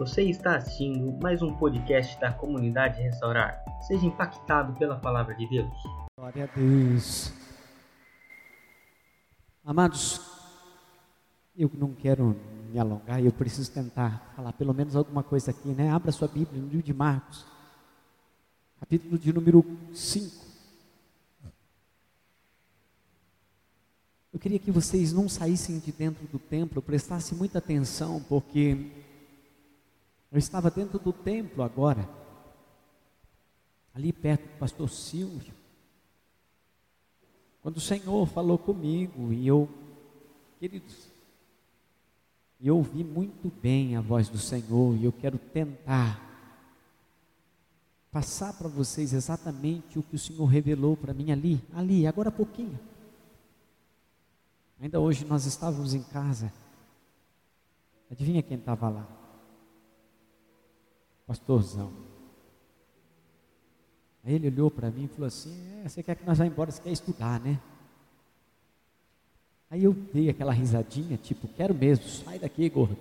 Você está assistindo mais um podcast da comunidade Restaurar. Seja impactado pela palavra de Deus. Glória a Deus. Amados, eu não quero me alongar, eu preciso tentar falar pelo menos alguma coisa aqui, né? Abra sua Bíblia no livro de Marcos, capítulo de número 5. Eu queria que vocês não saíssem de dentro do templo, prestassem muita atenção, porque eu estava dentro do templo agora, ali perto do pastor Silvio, quando o Senhor falou comigo e eu, queridos, eu ouvi muito bem a voz do Senhor e eu quero tentar passar para vocês exatamente o que o Senhor revelou para mim ali, ali, agora há pouquinho. Ainda hoje nós estávamos em casa. Adivinha quem estava lá? Pastorzão. Aí ele olhou para mim e falou assim: é, Você quer que nós vá embora? Você quer estudar, né? Aí eu dei aquela risadinha, tipo, quero mesmo, sai daqui, gordo.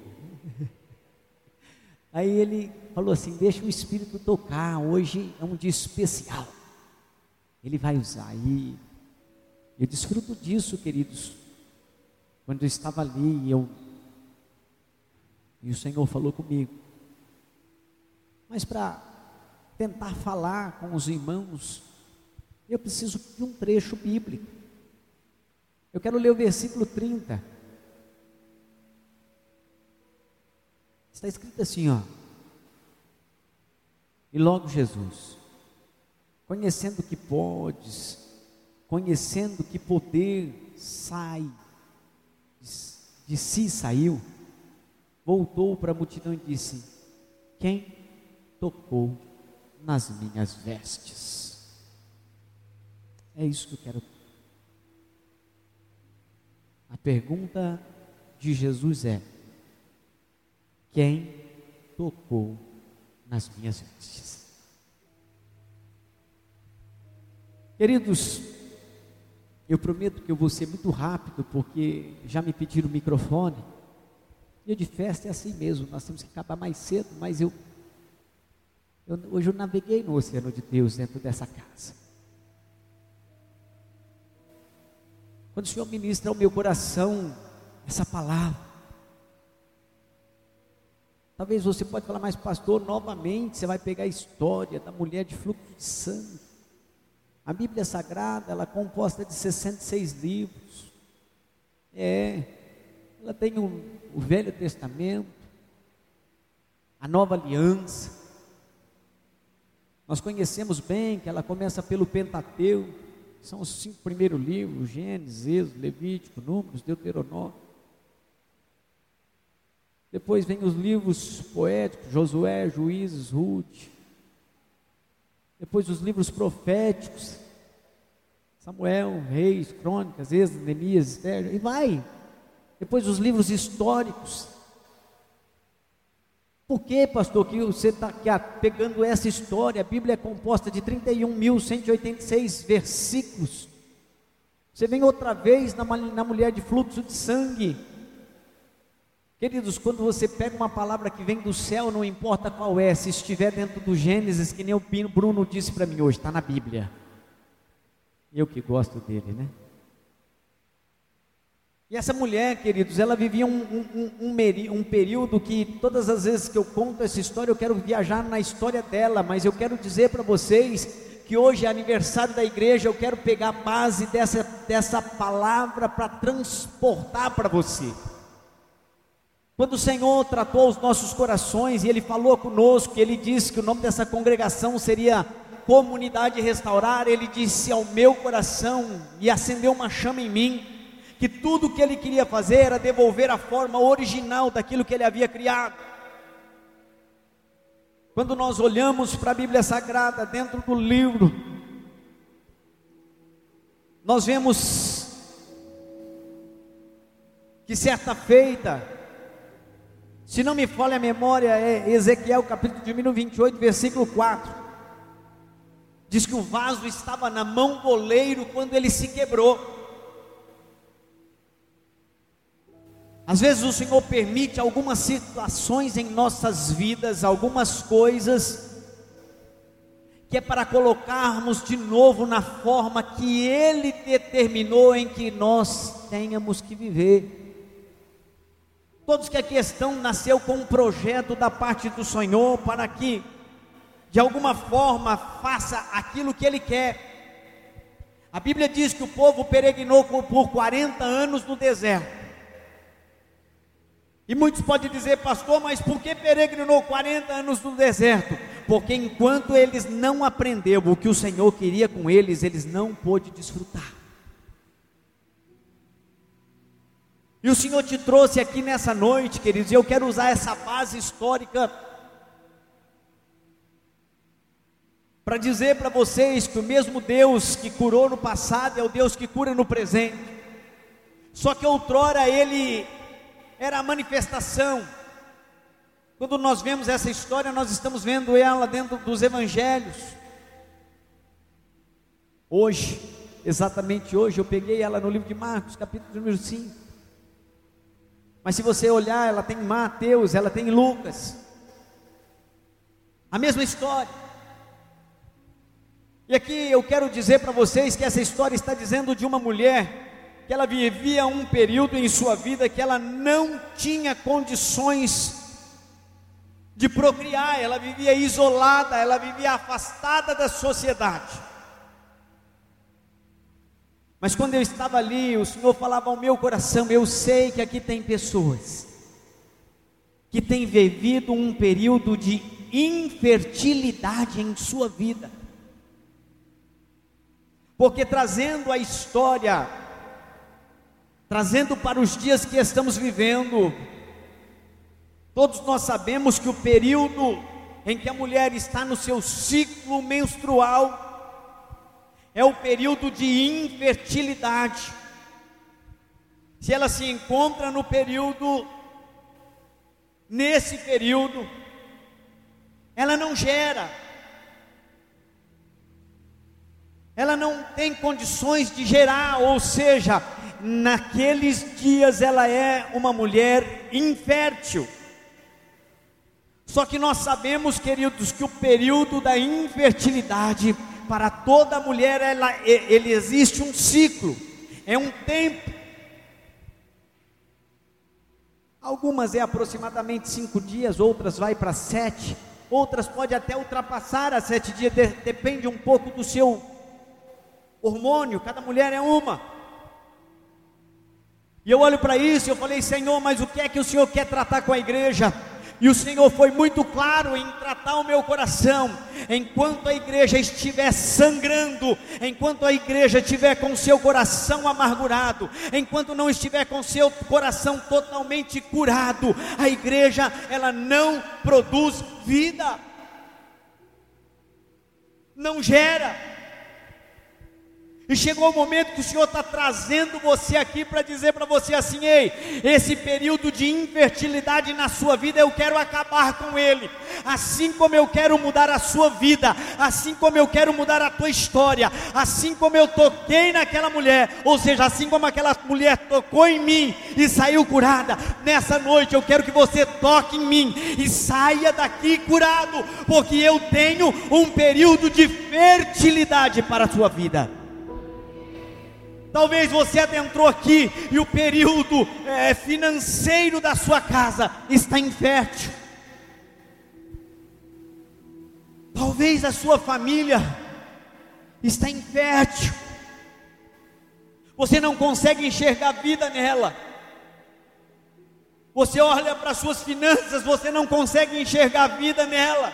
Aí ele falou assim: Deixa o Espírito tocar, hoje é um dia especial. Ele vai usar. E eu desfruto disso, queridos. Quando eu estava ali, eu e o Senhor falou comigo. Mas para tentar falar com os irmãos, eu preciso de um trecho bíblico. Eu quero ler o versículo 30. Está escrito assim, ó. E logo Jesus, conhecendo que podes, conhecendo que poder sai de si saiu, voltou para a multidão e disse: Quem tocou nas minhas vestes? É isso que eu quero. A pergunta de Jesus é: Quem tocou nas minhas vestes? Queridos, eu prometo que eu vou ser muito rápido, porque já me pediram o microfone. Dia de festa é assim mesmo, nós temos que acabar mais cedo, mas eu, eu hoje eu naveguei no oceano de Deus dentro dessa casa. Quando o Senhor ministra ao meu coração essa palavra, talvez você pode falar, mas pastor, novamente você vai pegar a história da mulher de fluxo de sangue. A Bíblia Sagrada, ela é composta de 66 livros. É, ela tem um, o Velho Testamento, a Nova Aliança. Nós conhecemos bem que ela começa pelo Pentateuco, são os cinco primeiros livros: Gênesis, Êxodo, Levítico, Números, Deuteronômio. Depois vem os livros poéticos, Josué, Juízes, Ruth. Depois os livros proféticos, Samuel, Reis, Crônicas, Êxodo, Neemias, Esther, e vai. Depois os livros históricos. Por que, pastor, que você está pegando essa história? A Bíblia é composta de 31.186 versículos. Você vem outra vez na, na mulher de fluxo de sangue. Queridos, quando você pega uma palavra que vem do céu, não importa qual é, se estiver dentro do Gênesis, que nem o Bruno disse para mim hoje, está na Bíblia. Eu que gosto dele, né? E essa mulher, queridos, ela vivia um, um, um, um, período que todas as vezes que eu conto essa história, eu quero viajar na história dela, mas eu quero dizer para vocês que hoje é aniversário da igreja, eu quero pegar a base dessa, dessa palavra para transportar para você. Quando o Senhor tratou os nossos corações e Ele falou conosco, Ele disse que o nome dessa congregação seria Comunidade Restaurar, Ele disse ao meu coração e acendeu uma chama em mim, que tudo o que Ele queria fazer era devolver a forma original daquilo que Ele havia criado. Quando nós olhamos para a Bíblia Sagrada, dentro do livro, nós vemos que certa feita, se não me falha a memória, é Ezequiel capítulo de número 28, versículo 4. Diz que o vaso estava na mão do oleiro quando ele se quebrou. Às vezes o Senhor permite algumas situações em nossas vidas, algumas coisas, que é para colocarmos de novo na forma que Ele determinou em que nós tenhamos que viver. Todos que aqui estão nasceu com um projeto da parte do Senhor para que, de alguma forma, faça aquilo que Ele quer. A Bíblia diz que o povo peregrinou por 40 anos no deserto. E muitos podem dizer, pastor, mas por que peregrinou 40 anos no deserto? Porque enquanto eles não aprenderam o que o Senhor queria com eles, eles não pôde desfrutar. E o Senhor te trouxe aqui nessa noite, queridos, e eu quero usar essa base histórica para dizer para vocês que o mesmo Deus que curou no passado é o Deus que cura no presente. Só que outrora ele era a manifestação. Quando nós vemos essa história, nós estamos vendo ela dentro dos evangelhos. Hoje, exatamente hoje, eu peguei ela no livro de Marcos, capítulo número 5. Mas se você olhar, ela tem Mateus, ela tem Lucas. A mesma história. E aqui eu quero dizer para vocês que essa história está dizendo de uma mulher que ela vivia um período em sua vida que ela não tinha condições de procriar, ela vivia isolada, ela vivia afastada da sociedade. Mas quando eu estava ali, o Senhor falava ao meu coração: eu sei que aqui tem pessoas que têm vivido um período de infertilidade em sua vida. Porque trazendo a história, trazendo para os dias que estamos vivendo, todos nós sabemos que o período em que a mulher está no seu ciclo menstrual, é o período de infertilidade. Se ela se encontra no período, nesse período, ela não gera, ela não tem condições de gerar, ou seja, naqueles dias ela é uma mulher infértil. Só que nós sabemos, queridos, que o período da infertilidade para toda mulher ela, ele existe um ciclo, é um tempo. Algumas é aproximadamente cinco dias, outras vai para sete, outras pode até ultrapassar a sete dias, de, depende um pouco do seu hormônio, cada mulher é uma. E eu olho para isso e eu falei, Senhor, mas o que é que o Senhor quer tratar com a igreja? E o Senhor foi muito claro em tratar o meu coração. Enquanto a igreja estiver sangrando, enquanto a igreja estiver com seu coração amargurado, enquanto não estiver com seu coração totalmente curado, a igreja ela não produz vida. Não gera. E chegou o momento que o Senhor está trazendo você aqui para dizer para você assim: ei, esse período de infertilidade na sua vida eu quero acabar com ele. Assim como eu quero mudar a sua vida, assim como eu quero mudar a tua história, assim como eu toquei naquela mulher, ou seja, assim como aquela mulher tocou em mim e saiu curada, nessa noite eu quero que você toque em mim e saia daqui curado, porque eu tenho um período de fertilidade para a sua vida. Talvez você adentrou aqui e o período é, financeiro da sua casa está infértil. Talvez a sua família está infértil. Você não consegue enxergar vida nela. Você olha para suas finanças, você não consegue enxergar vida nela.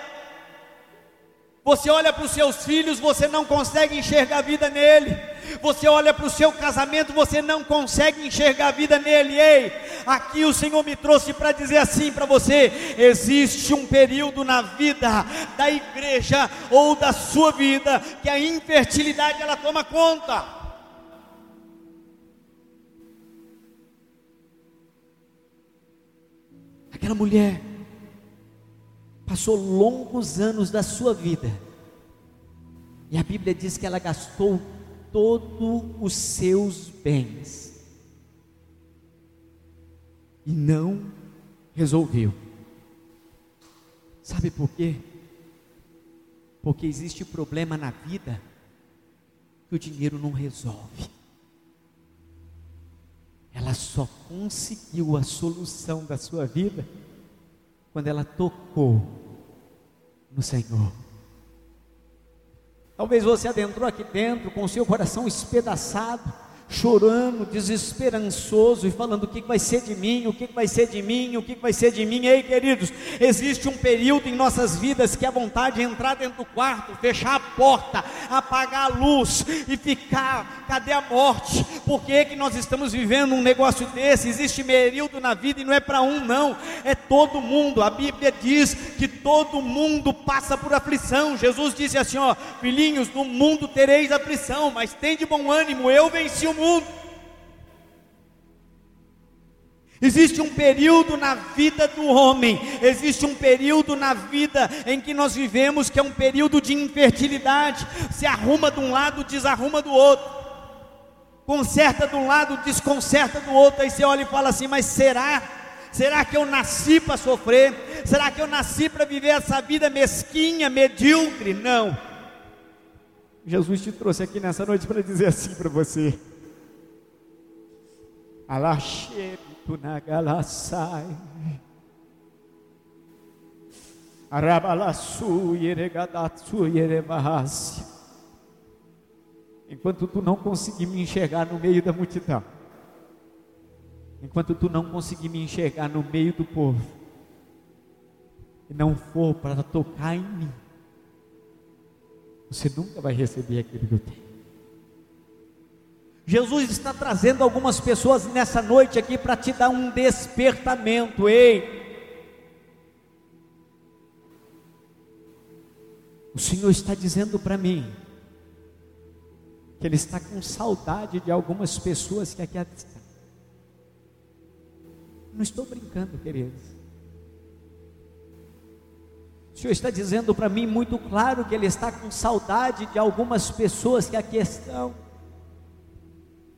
Você olha para os seus filhos, você não consegue enxergar a vida nele. Você olha para o seu casamento, você não consegue enxergar a vida nele. Ei, aqui o Senhor me trouxe para dizer assim para você: existe um período na vida da igreja ou da sua vida que a infertilidade ela toma conta. Aquela mulher passou longos anos da sua vida. E a Bíblia diz que ela gastou todos os seus bens. e não resolveu. Sabe por quê? Porque existe problema na vida que o dinheiro não resolve. Ela só conseguiu a solução da sua vida quando ela tocou no Senhor. Talvez você adentrou aqui dentro com o seu coração espedaçado chorando, desesperançoso e falando: o que vai ser de mim, o que vai ser de mim, o que vai ser de mim. Ei, queridos, existe um período em nossas vidas que a vontade de entrar dentro do quarto, fechar a porta, apagar a luz e ficar, cadê a morte? Por que, que nós estamos vivendo um negócio desse? Existe período na vida e não é para um, não, é todo mundo. A Bíblia diz que todo mundo passa por aflição. Jesus disse assim: ó, filhinhos, no mundo tereis aflição, mas tem de bom ânimo, eu venci o mundo. Existe um período na vida do homem, existe um período na vida em que nós vivemos que é um período de infertilidade. Se arruma de um lado, desarruma do outro. Conserta de um lado, desconcerta do outro. Aí você olha e fala assim: Mas será? Será que eu nasci para sofrer? Será que eu nasci para viver essa vida mesquinha, medíocre? Não. Jesus te trouxe aqui nessa noite para dizer assim para você. Alaxeto na galaçai. Arabalassu yeregadatsu yerebahasi. Enquanto tu não conseguir me enxergar no meio da multidão, enquanto tu não conseguir me enxergar no meio do povo, e não for para tocar em mim, você nunca vai receber aquilo que eu tenho. Jesus está trazendo algumas pessoas nessa noite aqui para te dar um despertamento, ei. O Senhor está dizendo para mim que Ele está com saudade de algumas pessoas que aqui estão. Não estou brincando, queridos. O Senhor está dizendo para mim muito claro que Ele está com saudade de algumas pessoas que aqui estão.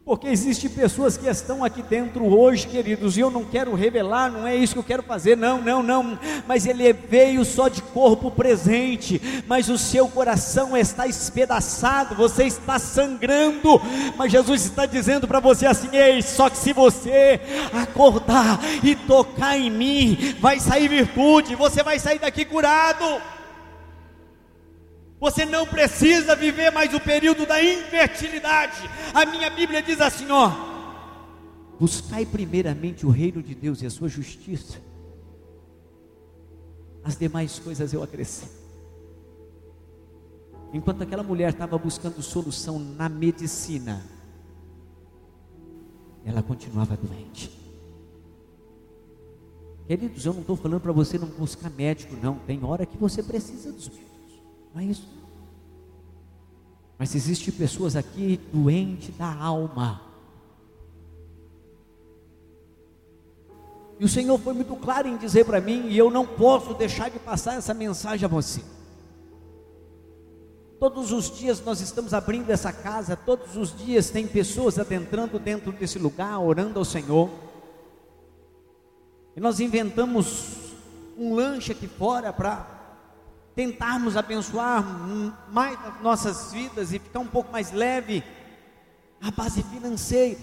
Porque existem pessoas que estão aqui dentro hoje, queridos, e eu não quero revelar, não é isso que eu quero fazer, não, não, não. Mas ele veio só de corpo presente, mas o seu coração está espedaçado, você está sangrando. Mas Jesus está dizendo para você assim: ei, só que se você acordar e tocar em mim, vai sair virtude, você vai sair daqui curado. Você não precisa viver mais o período da infertilidade. A minha Bíblia diz assim, ó: Buscai primeiramente o reino de Deus e a sua justiça. As demais coisas eu acrescento. Enquanto aquela mulher estava buscando solução na medicina, ela continuava doente. Queridos, eu não estou falando para você não buscar médico, não. Tem hora que você precisa dos médicos. Não é isso. Mas existe pessoas aqui doentes da alma. E o Senhor foi muito claro em dizer para mim, e eu não posso deixar de passar essa mensagem a você. Todos os dias nós estamos abrindo essa casa, todos os dias tem pessoas adentrando dentro desse lugar, orando ao Senhor. E nós inventamos um lanche aqui fora para tentarmos abençoar mais as nossas vidas e ficar um pouco mais leve, a base financeira.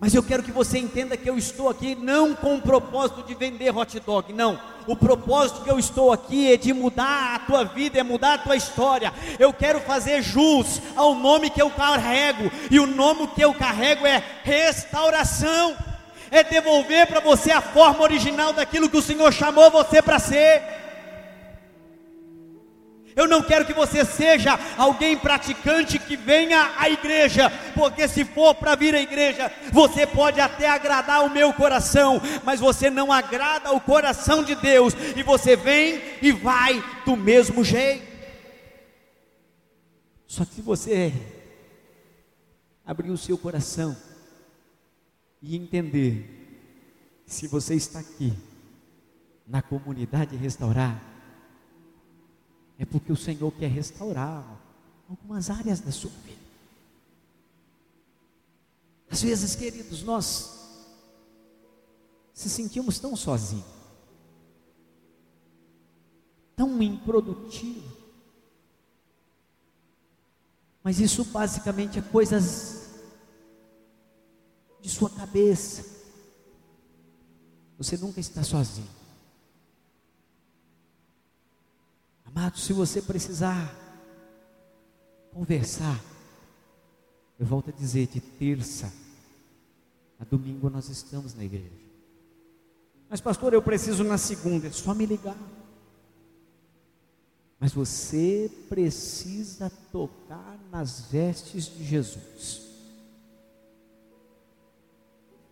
Mas eu quero que você entenda que eu estou aqui não com o propósito de vender hot dog, não. O propósito que eu estou aqui é de mudar a tua vida, é mudar a tua história. Eu quero fazer jus ao nome que eu carrego, e o nome que eu carrego é restauração. É devolver para você a forma original daquilo que o Senhor chamou você para ser. Eu não quero que você seja alguém praticante que venha à igreja, porque se for para vir à igreja, você pode até agradar o meu coração, mas você não agrada o coração de Deus, e você vem e vai do mesmo jeito. Só que se você abrir o seu coração e entender, se você está aqui na comunidade restaurar, é porque o Senhor quer restaurar algumas áreas da sua vida. Às vezes, queridos, nós se sentimos tão sozinhos, tão improdutivos. Mas isso basicamente é coisas cabeça. Você nunca está sozinho. Amado, se você precisar conversar, eu volto a dizer, de terça a domingo nós estamos na igreja. Mas, pastor, eu preciso na segunda, é só me ligar. Mas você precisa tocar nas vestes de Jesus.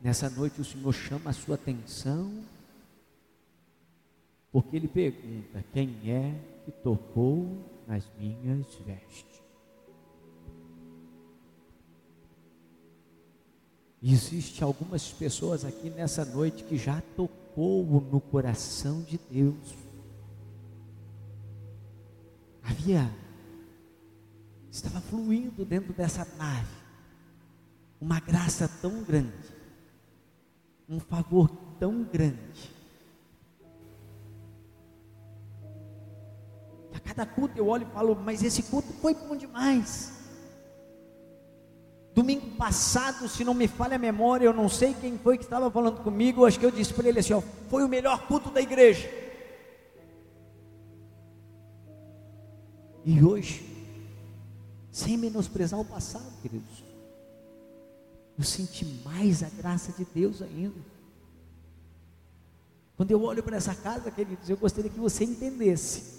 Nessa noite o Senhor chama a sua atenção, porque Ele pergunta: quem é que tocou nas minhas vestes? Existe algumas pessoas aqui nessa noite que já tocou no coração de Deus. Havia estava fluindo dentro dessa nave uma graça tão grande, um favor tão grande. A cada culto eu olho e falo, mas esse culto foi bom demais. Domingo passado, se não me falha a memória, eu não sei quem foi que estava falando comigo, acho que eu disse para ele assim: ó, foi o melhor culto da igreja. E hoje, sem menosprezar o passado, queridos, eu senti mais a graça de Deus ainda. Quando eu olho para essa casa, queridos, eu gostaria que você entendesse.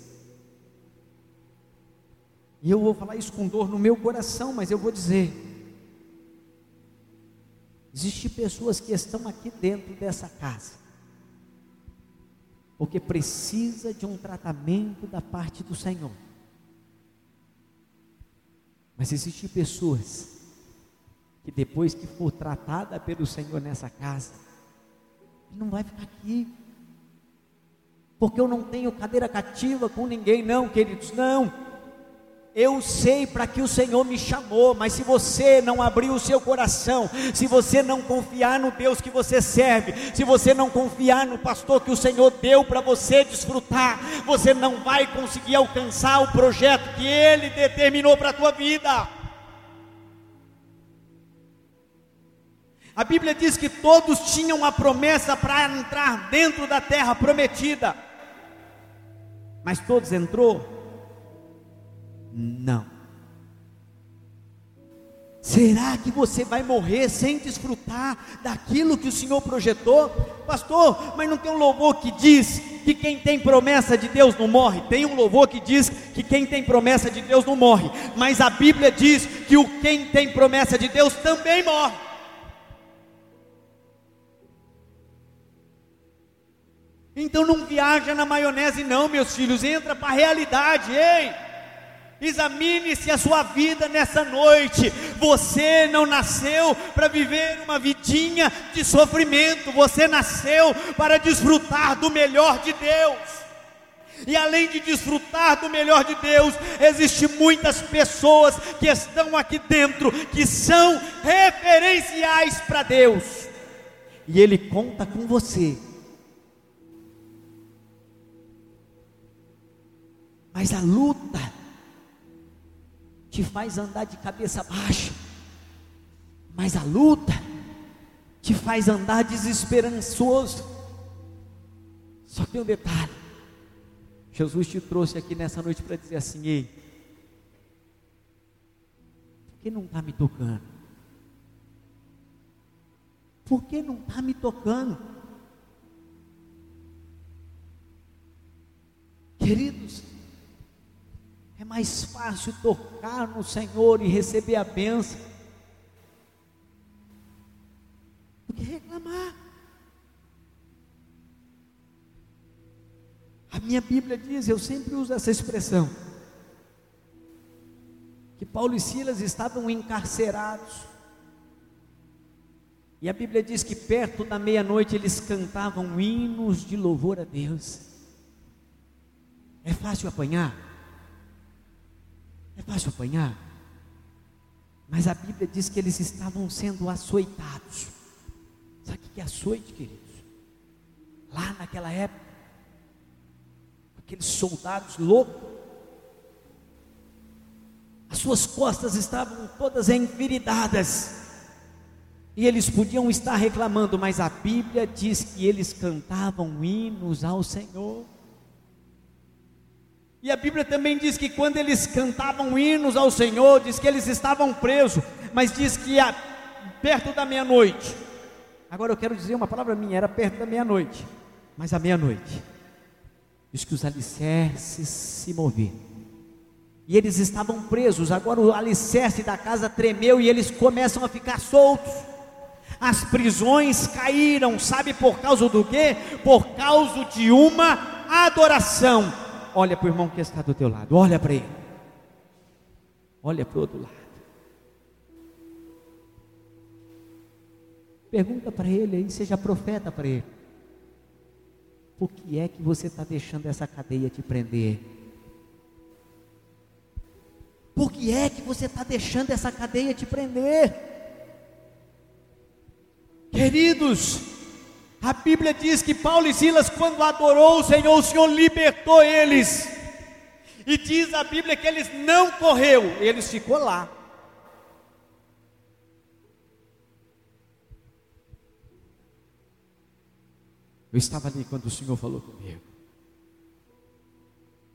E eu vou falar isso com dor no meu coração, mas eu vou dizer: Existem pessoas que estão aqui dentro dessa casa, porque precisa de um tratamento da parte do Senhor. Mas existem pessoas que depois que for tratada pelo Senhor nessa casa, não vai ficar aqui. Porque eu não tenho cadeira cativa com ninguém, não, queridos, não. Eu sei para que o Senhor me chamou, mas se você não abrir o seu coração, se você não confiar no Deus que você serve, se você não confiar no pastor que o Senhor deu para você desfrutar, você não vai conseguir alcançar o projeto que Ele determinou para a tua vida. A Bíblia diz que todos tinham a promessa para entrar dentro da terra prometida, mas todos entrou não. Será que você vai morrer sem desfrutar daquilo que o Senhor projetou? Pastor, mas não tem um louvor que diz que quem tem promessa de Deus não morre? Tem um louvor que diz que quem tem promessa de Deus não morre, mas a Bíblia diz que o quem tem promessa de Deus também morre. Então não viaja na maionese não, meus filhos, entra para a realidade, ei. Examine-se a sua vida nessa noite. Você não nasceu para viver uma vidinha de sofrimento, você nasceu para desfrutar do melhor de Deus. E além de desfrutar do melhor de Deus, existem muitas pessoas que estão aqui dentro que são referenciais para Deus. E Ele conta com você. Mas a luta te faz andar de cabeça baixa, mas a luta te faz andar desesperançoso. Só tem um detalhe: Jesus te trouxe aqui nessa noite para dizer assim: ei, por que não está me tocando? Por que não está me tocando? Queridos, é mais fácil tocar no Senhor e receber a bênção do que reclamar. A minha Bíblia diz, eu sempre uso essa expressão, que Paulo e Silas estavam encarcerados. E a Bíblia diz que perto da meia-noite eles cantavam hinos de louvor a Deus. É fácil apanhar? É fácil apanhar. Mas a Bíblia diz que eles estavam sendo açoitados. Sabe o que é açoite, queridos? lá naquela época, aqueles soldados loucos, as suas costas estavam todas enviridadas, e eles podiam estar reclamando, mas a Bíblia diz que eles cantavam hinos ao Senhor. E a Bíblia também diz que quando eles cantavam hinos ao Senhor, diz que eles estavam presos, mas diz que a, perto da meia-noite. Agora eu quero dizer uma palavra minha, era perto da meia-noite, mas à meia-noite, diz que os alicerces se moveram. E eles estavam presos, agora o alicerce da casa tremeu e eles começam a ficar soltos. As prisões caíram, sabe por causa do quê? Por causa de uma adoração. Olha para o irmão que está do teu lado, olha para ele. Olha para o outro lado. Pergunta para ele aí, seja profeta para ele. Por que é que você está deixando essa cadeia te prender? Por que é que você está deixando essa cadeia te prender? Queridos, a Bíblia diz que Paulo e Silas, quando adorou o Senhor, o Senhor libertou eles. E diz a Bíblia que eles não correu, eles ficou lá. Eu estava ali quando o Senhor falou comigo.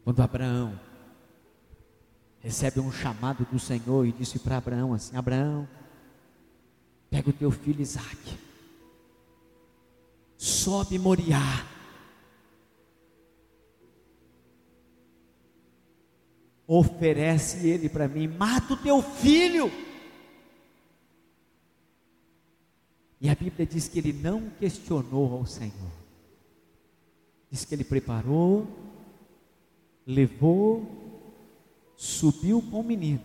Quando Abraão recebe um chamado do Senhor e disse para Abraão assim: Abraão, pega o teu filho Isaac, sobe Moriá. Oferece ele para mim, mata o teu filho. E a Bíblia diz que ele não questionou ao Senhor. Diz que ele preparou, levou, subiu com o menino.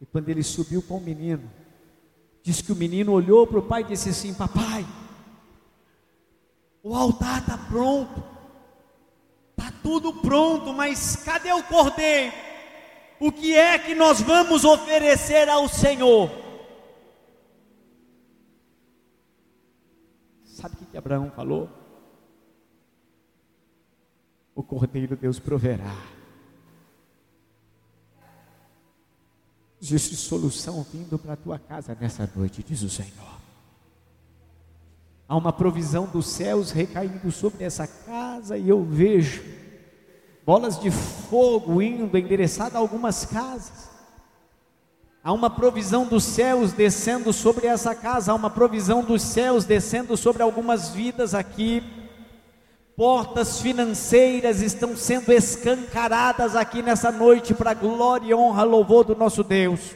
E quando ele subiu com o menino, diz que o menino olhou para o pai e disse assim: Papai, o altar está pronto, está tudo pronto, mas cadê o cordeiro? O que é que nós vamos oferecer ao Senhor? Sabe o que Abraão falou? o cordeiro Deus proverá. Existe solução vindo para a tua casa nessa noite, diz o Senhor. Há uma provisão dos céus recaindo sobre essa casa e eu vejo bolas de fogo indo endereçada a algumas casas. Há uma provisão dos céus descendo sobre essa casa, há uma provisão dos céus descendo sobre algumas vidas aqui portas financeiras estão sendo escancaradas aqui nessa noite para glória, honra, louvor do nosso Deus.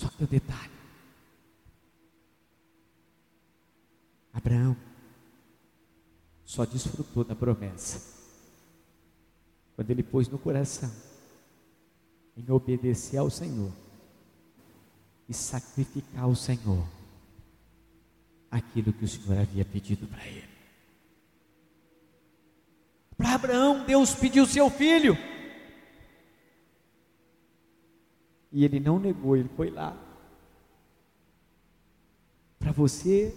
Só que o detalhe: Abraão só desfrutou da promessa quando ele pôs no coração em obedecer ao Senhor e sacrificar ao Senhor aquilo que o Senhor havia pedido para ele. Para Abraão, Deus pediu seu filho. E ele não negou, ele foi lá. Para você,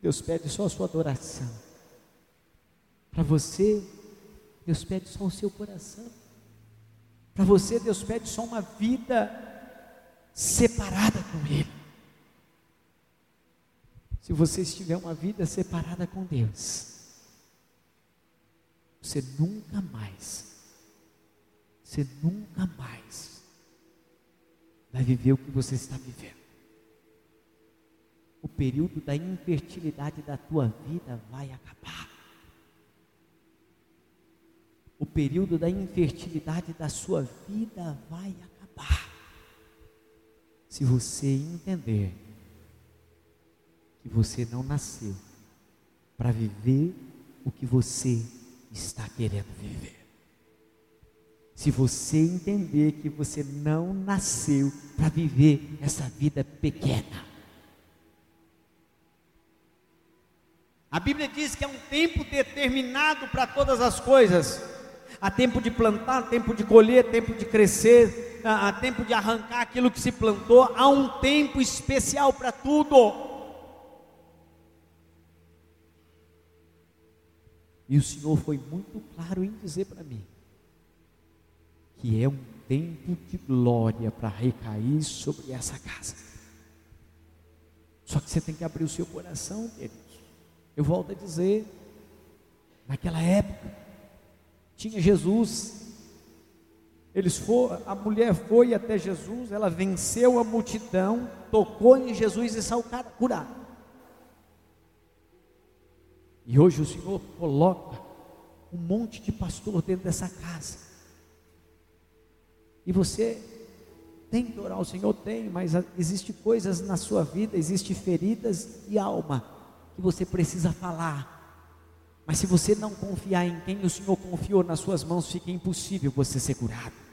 Deus pede só a sua adoração. Para você, Deus pede só o seu coração. Para você, Deus pede só uma vida separada com Ele. Se você estiver uma vida separada com Deus, você nunca mais, você nunca mais vai viver o que você está vivendo. O período da infertilidade da tua vida vai acabar. O período da infertilidade da sua vida vai acabar se você entender que você não nasceu para viver o que você está querendo viver. Se você entender que você não nasceu para viver essa vida pequena. A Bíblia diz que é um tempo determinado para todas as coisas. Há tempo de plantar, tempo de colher, tempo de crescer, há tempo de arrancar aquilo que se plantou, há um tempo especial para tudo. E o Senhor foi muito claro em dizer para mim que é um tempo de glória para recair sobre essa casa. Só que você tem que abrir o seu coração, queridos. Eu volto a dizer, naquela época tinha Jesus. Eles foram, a mulher foi até Jesus, ela venceu a multidão, tocou em Jesus e saiu curada. E hoje o Senhor coloca um monte de pastor dentro dessa casa. E você tem que orar ao Senhor? Tem, mas existe coisas na sua vida, existe feridas e alma que você precisa falar. Mas se você não confiar em quem o Senhor confiou nas suas mãos, fica impossível você ser curado.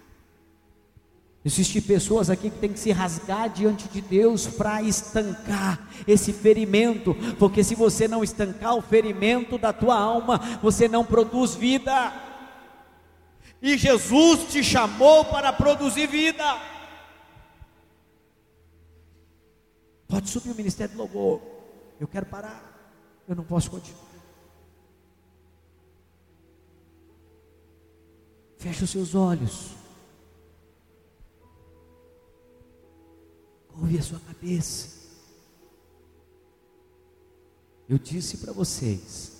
Existem pessoas aqui que tem que se rasgar diante de Deus para estancar esse ferimento, porque se você não estancar o ferimento da tua alma, você não produz vida. E Jesus te chamou para produzir vida. Pode subir o ministério do louvor. Eu quero parar. Eu não posso continuar. Feche os seus olhos. Ouve a sua cabeça. Eu disse para vocês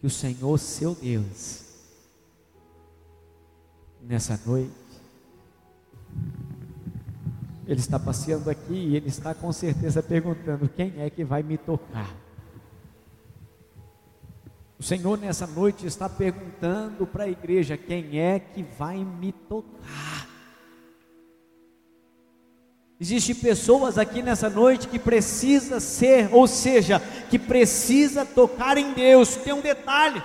que o Senhor, seu Deus, nessa noite, Ele está passeando aqui e Ele está com certeza perguntando: quem é que vai me tocar? O Senhor nessa noite está perguntando para a igreja: quem é que vai me tocar? Existem pessoas aqui nessa noite que precisa ser, ou seja, que precisa tocar em Deus. Tem um detalhe.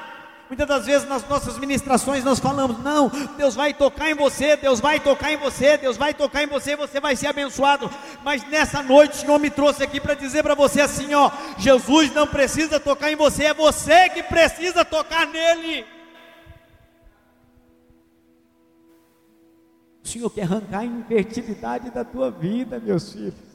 Muitas das vezes nas nossas ministrações nós falamos: não, Deus vai tocar em você, Deus vai tocar em você, Deus vai tocar em você, você vai ser abençoado. Mas nessa noite o Senhor me trouxe aqui para dizer para você assim: ó, Jesus não precisa tocar em você, é você que precisa tocar nele. O Senhor quer arrancar a infertilidade da tua vida, meus filhos.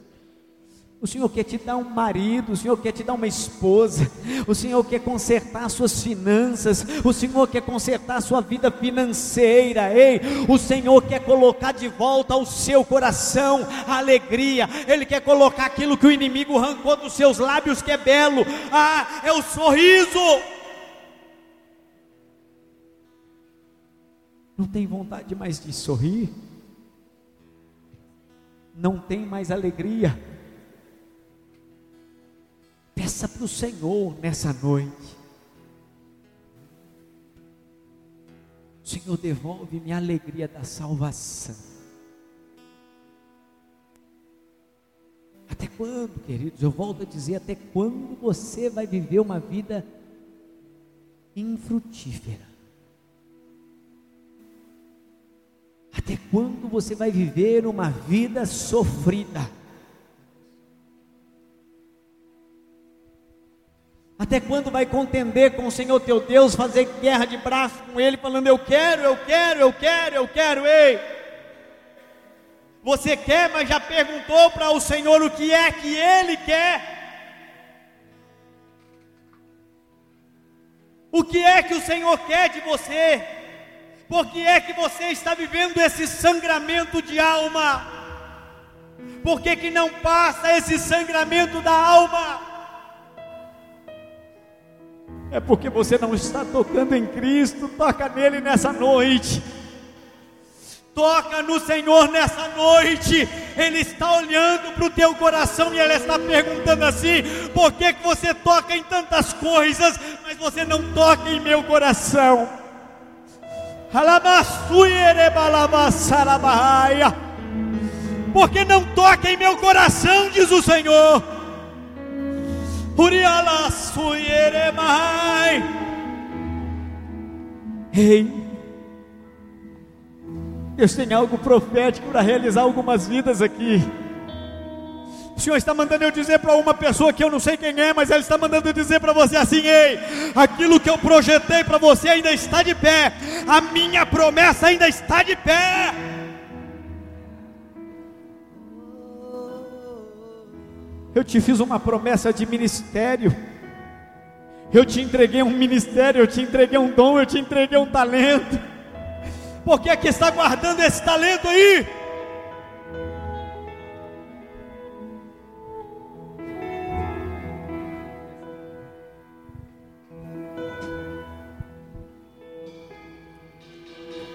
O Senhor quer te dar um marido, o Senhor quer te dar uma esposa, o Senhor quer consertar suas finanças, o Senhor quer consertar sua vida financeira, ei, o Senhor quer colocar de volta ao seu coração a alegria, Ele quer colocar aquilo que o inimigo arrancou dos seus lábios, que é belo, ah, é o sorriso. Não tem vontade mais de sorrir? Não tem mais alegria? Peça para o Senhor nessa noite. Senhor, devolve-me a alegria da salvação. Até quando, queridos? Eu volto a dizer: até quando você vai viver uma vida infrutífera? Até quando você vai viver uma vida sofrida? Até quando vai contender com o Senhor teu Deus, fazer guerra de braço com Ele, falando: Eu quero, eu quero, eu quero, eu quero, ei. Você quer, mas já perguntou para o Senhor o que é que Ele quer? O que é que o Senhor quer de você? Por que é que você está vivendo esse sangramento de alma? Por que, que não passa esse sangramento da alma? É porque você não está tocando em Cristo, toca nele nessa noite. Toca no Senhor nessa noite. Ele está olhando para o teu coração e Ele está perguntando assim: por que, que você toca em tantas coisas, mas você não toca em meu coração? Porque não toca em meu coração, diz o Senhor. Ei, Deus tem algo profético para realizar algumas vidas aqui. O Senhor está mandando eu dizer para uma pessoa que eu não sei quem é, mas Ele está mandando eu dizer para você assim: ei, aquilo que eu projetei para você ainda está de pé, a minha promessa ainda está de pé. Eu te fiz uma promessa de ministério. Eu te entreguei um ministério, eu te entreguei um dom, eu te entreguei um talento. Por que é que está guardando esse talento aí?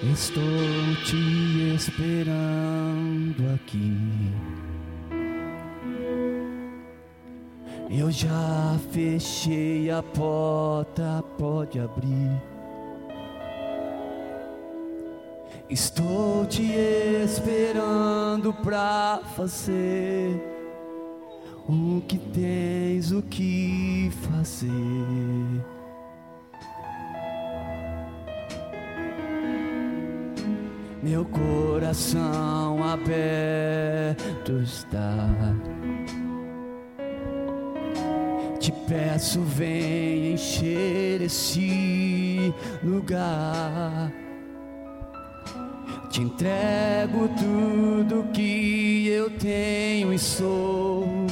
Estou te esperando aqui. Eu já fechei a porta, pode abrir. Estou te esperando pra fazer o que tens o que fazer. Meu coração aberto está. Peço, vem encher esse lugar. Te entrego tudo que eu tenho e sou,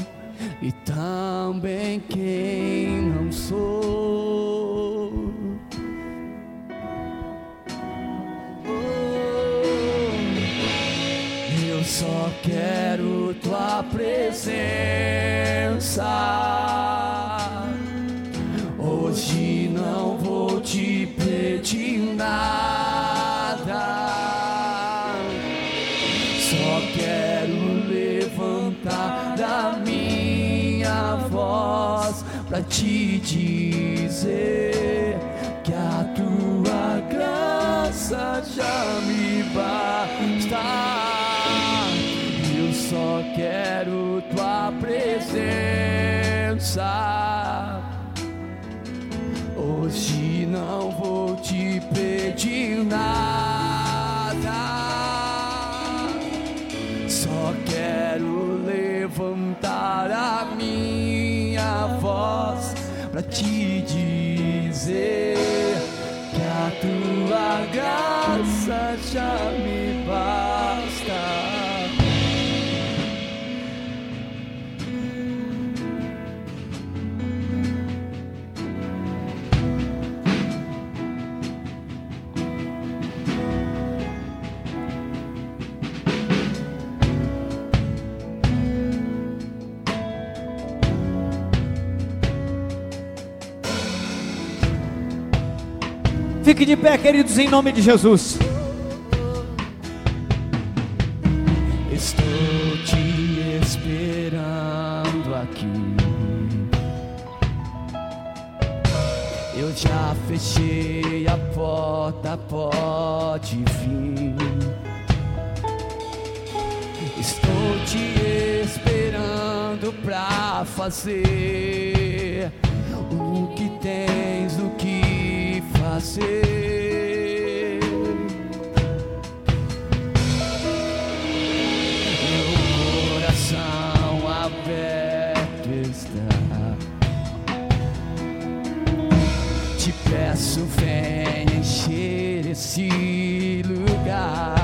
e também quem não sou. Eu só quero tua presença. Te dizer que a tua graça já me basta. Eu só quero tua presença. Pra te dizer que a tua graça já me Fique de pé, queridos, em nome de Jesus. Estou te esperando aqui. Eu já fechei a porta, pode vir. Estou te esperando pra fazer o que tens, o que fazer. Meu coração aberto está. Te peço, vem encher esse lugar.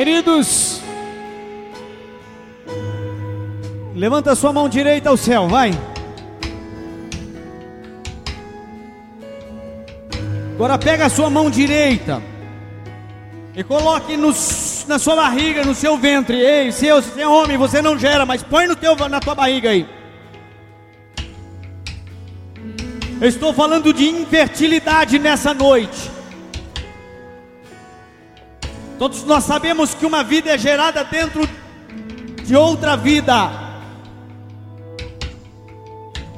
Queridos, levanta sua mão direita ao céu, vai. Agora pega a sua mão direita e coloque no, na sua barriga, no seu ventre. Ei, se você é homem, você não gera, mas põe no teu, na tua barriga aí. Eu estou falando de infertilidade nessa noite. Todos nós sabemos que uma vida é gerada dentro de outra vida.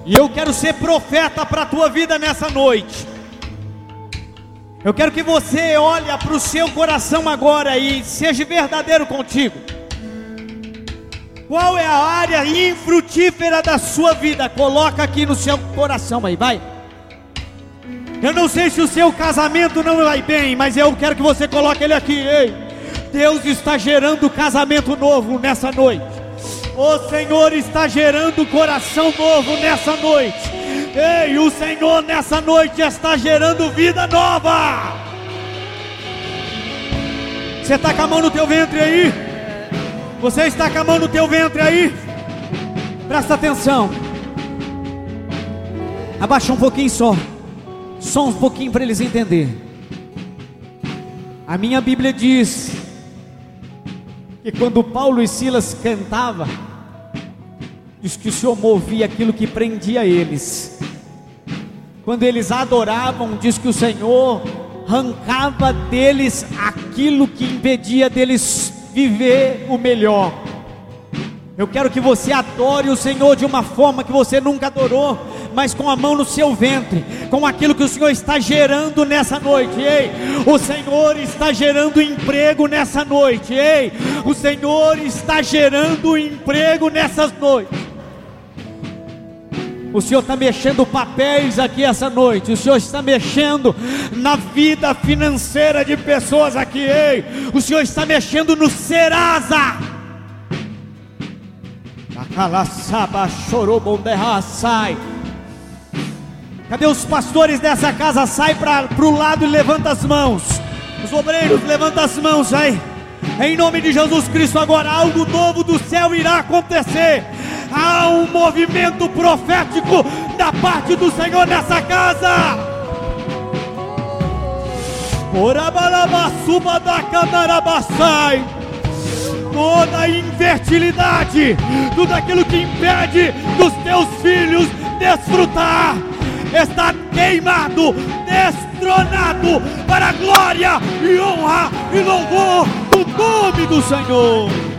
E eu quero ser profeta para a tua vida nessa noite. Eu quero que você olhe para o seu coração agora e seja verdadeiro contigo. Qual é a área infrutífera da sua vida? Coloca aqui no seu coração aí, vai. Eu não sei se o seu casamento não vai bem, mas eu quero que você coloque ele aqui. Ei, Deus está gerando casamento novo nessa noite. O Senhor está gerando coração novo nessa noite. Ei, o Senhor nessa noite está gerando vida nova. Você está com a mão no teu ventre aí? Você está com a mão no teu ventre aí? Presta atenção. Abaixa um pouquinho só. Só um pouquinho para eles entenderem. A minha Bíblia diz que quando Paulo e Silas cantavam, diz que o Senhor movia aquilo que prendia eles. Quando eles adoravam, diz que o Senhor arrancava deles aquilo que impedia deles viver o melhor. Eu quero que você adore o Senhor de uma forma que você nunca adorou, mas com a mão no seu ventre, com aquilo que o Senhor está gerando nessa noite. Ei, o Senhor está gerando emprego nessa noite. Ei, o Senhor está gerando emprego nessas noites. O Senhor está mexendo papéis aqui essa noite. O Senhor está mexendo na vida financeira de pessoas aqui. Ei, o Senhor está mexendo no Serasa. sai. Cadê os pastores dessa casa? Sai para o lado e levanta as mãos. Os obreiros, levanta as mãos aí. Em nome de Jesus Cristo, agora algo novo do céu irá acontecer há um movimento profético da parte do Senhor nessa casa. Orabalabassuba da Camarabassai. Toda a infertilidade, tudo aquilo que impede dos teus filhos desfrutar, está queimado, destronado para a glória e honra e louvor do nome do Senhor.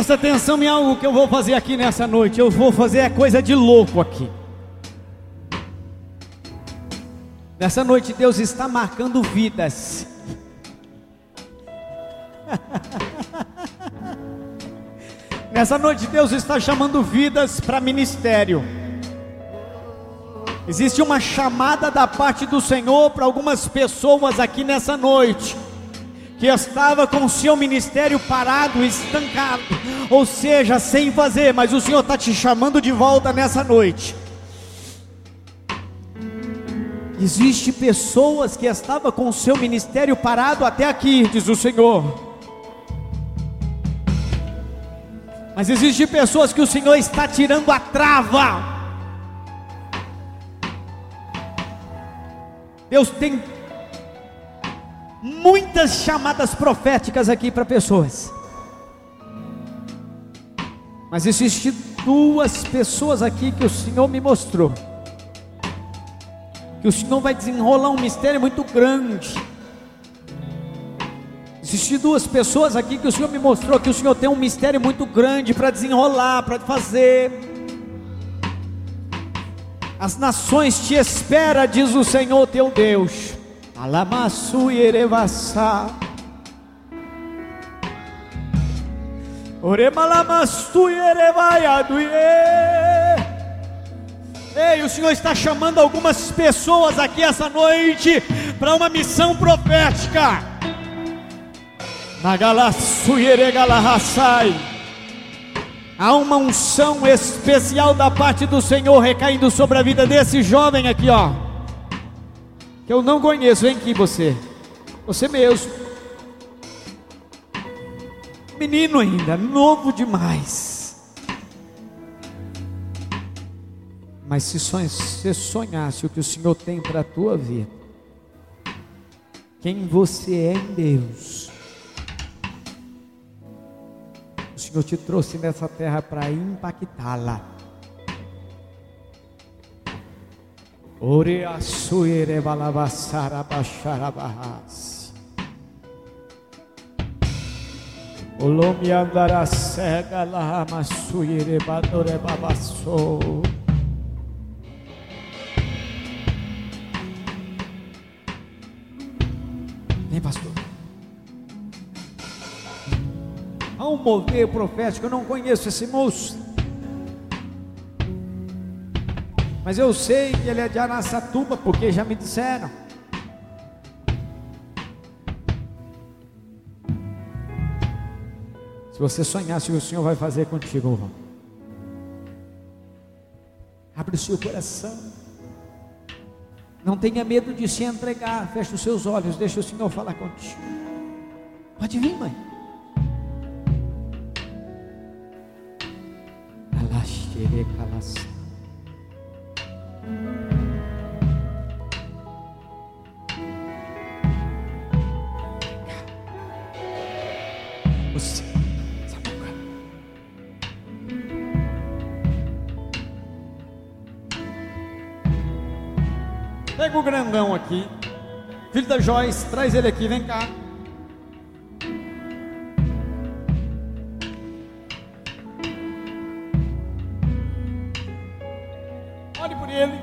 Presta atenção em algo que eu vou fazer aqui nessa noite. Eu vou fazer a coisa de louco aqui. Nessa noite Deus está marcando vidas. Nessa noite Deus está chamando vidas para ministério. Existe uma chamada da parte do Senhor para algumas pessoas aqui nessa noite que estava com o seu ministério parado, estancado, ou seja, sem fazer, mas o Senhor está te chamando de volta nessa noite. Existe pessoas que estavam com o seu ministério parado até aqui, diz o Senhor. Mas existe pessoas que o Senhor está tirando a trava. Deus tem muitas chamadas proféticas aqui para pessoas. Mas existe duas pessoas aqui que o Senhor me mostrou. Que o Senhor vai desenrolar um mistério muito grande. Existem duas pessoas aqui que o Senhor me mostrou que o Senhor tem um mistério muito grande para desenrolar, para fazer. As nações te esperam, diz o Senhor teu Deus. Alamassu Yerevassá. Oremalamastu Yerevaiaduie. Ei, o Senhor está chamando algumas pessoas aqui essa noite para uma missão profética. Nagalassu Yeregalahasai. Há uma unção especial da parte do Senhor recaindo sobre a vida desse jovem aqui, ó. Que eu não conheço, vem aqui você. Você mesmo. Menino ainda, novo demais. Mas se você sonhasse o que o Senhor tem para a tua vida, quem você é em Deus, o Senhor te trouxe nessa terra para impactá-la. Ore asuire balavassara bacharabahas. Olomi andara cega lá, masuire badore babassou. Vem, pastor. Há um mover profético, eu não conheço esse moço. Mas eu sei que ele é de Araçatuba, porque já me disseram. Se você sonhasse o Senhor vai fazer contigo, irmão. Abre o seu coração. Não tenha medo de se entregar. Feche os seus olhos, deixa o Senhor falar contigo. Pode vir, mãe. Alaxere calassa. O grandão aqui. Filho da Joyce, traz ele aqui, vem cá. Ore por ele.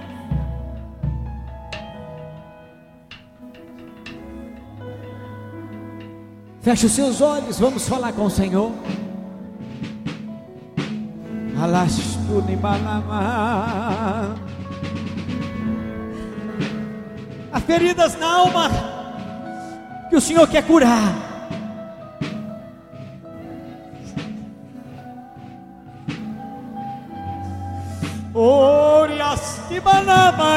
Feche os seus olhos, vamos falar com o Senhor. Alastuni balama. Feridas na alma que o Senhor quer curar. Orias que balama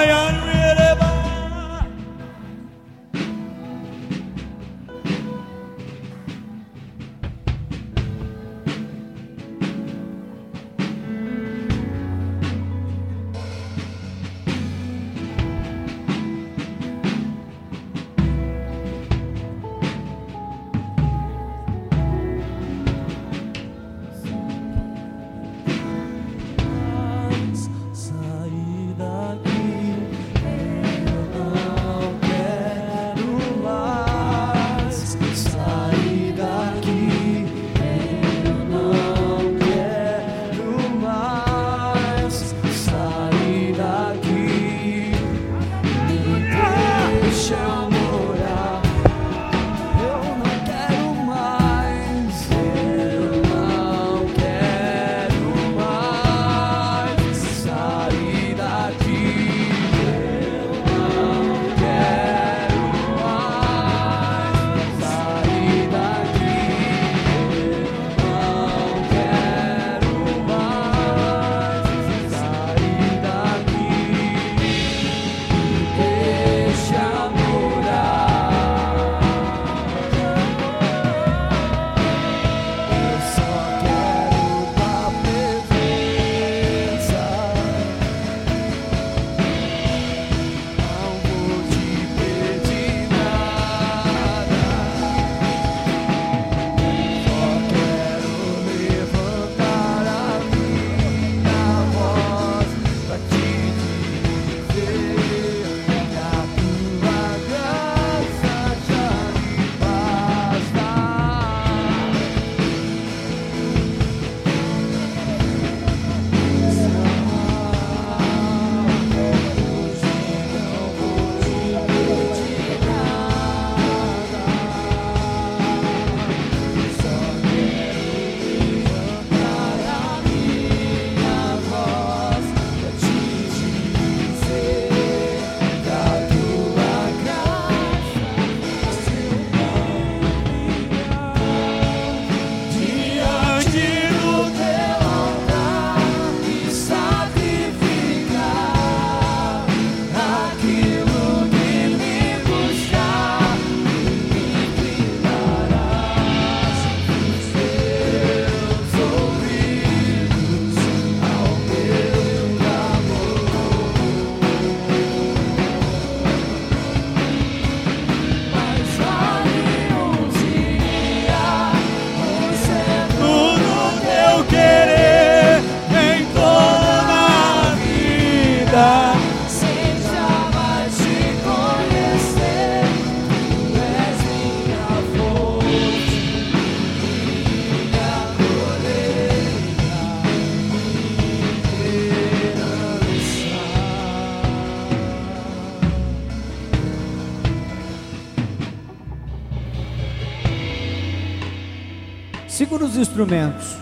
Segura os instrumentos.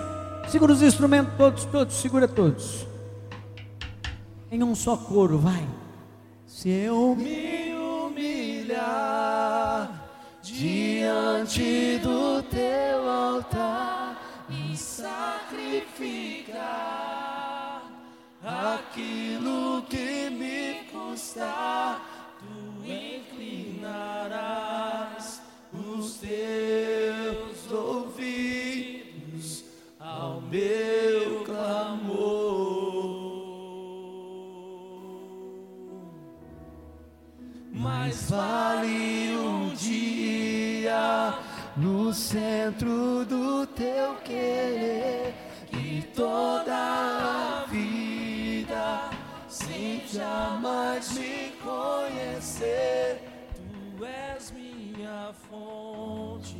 Segura os instrumentos todos, todos, segura todos. Em um só coro, vai. Se eu me humilhar diante do teu altar e sacrificar aquilo que me custa, tu inclinarás os teus ouvidos meu clamor. Mais vale um dia no centro do teu querer que toda a vida sem jamais me conhecer. Tu és minha fonte.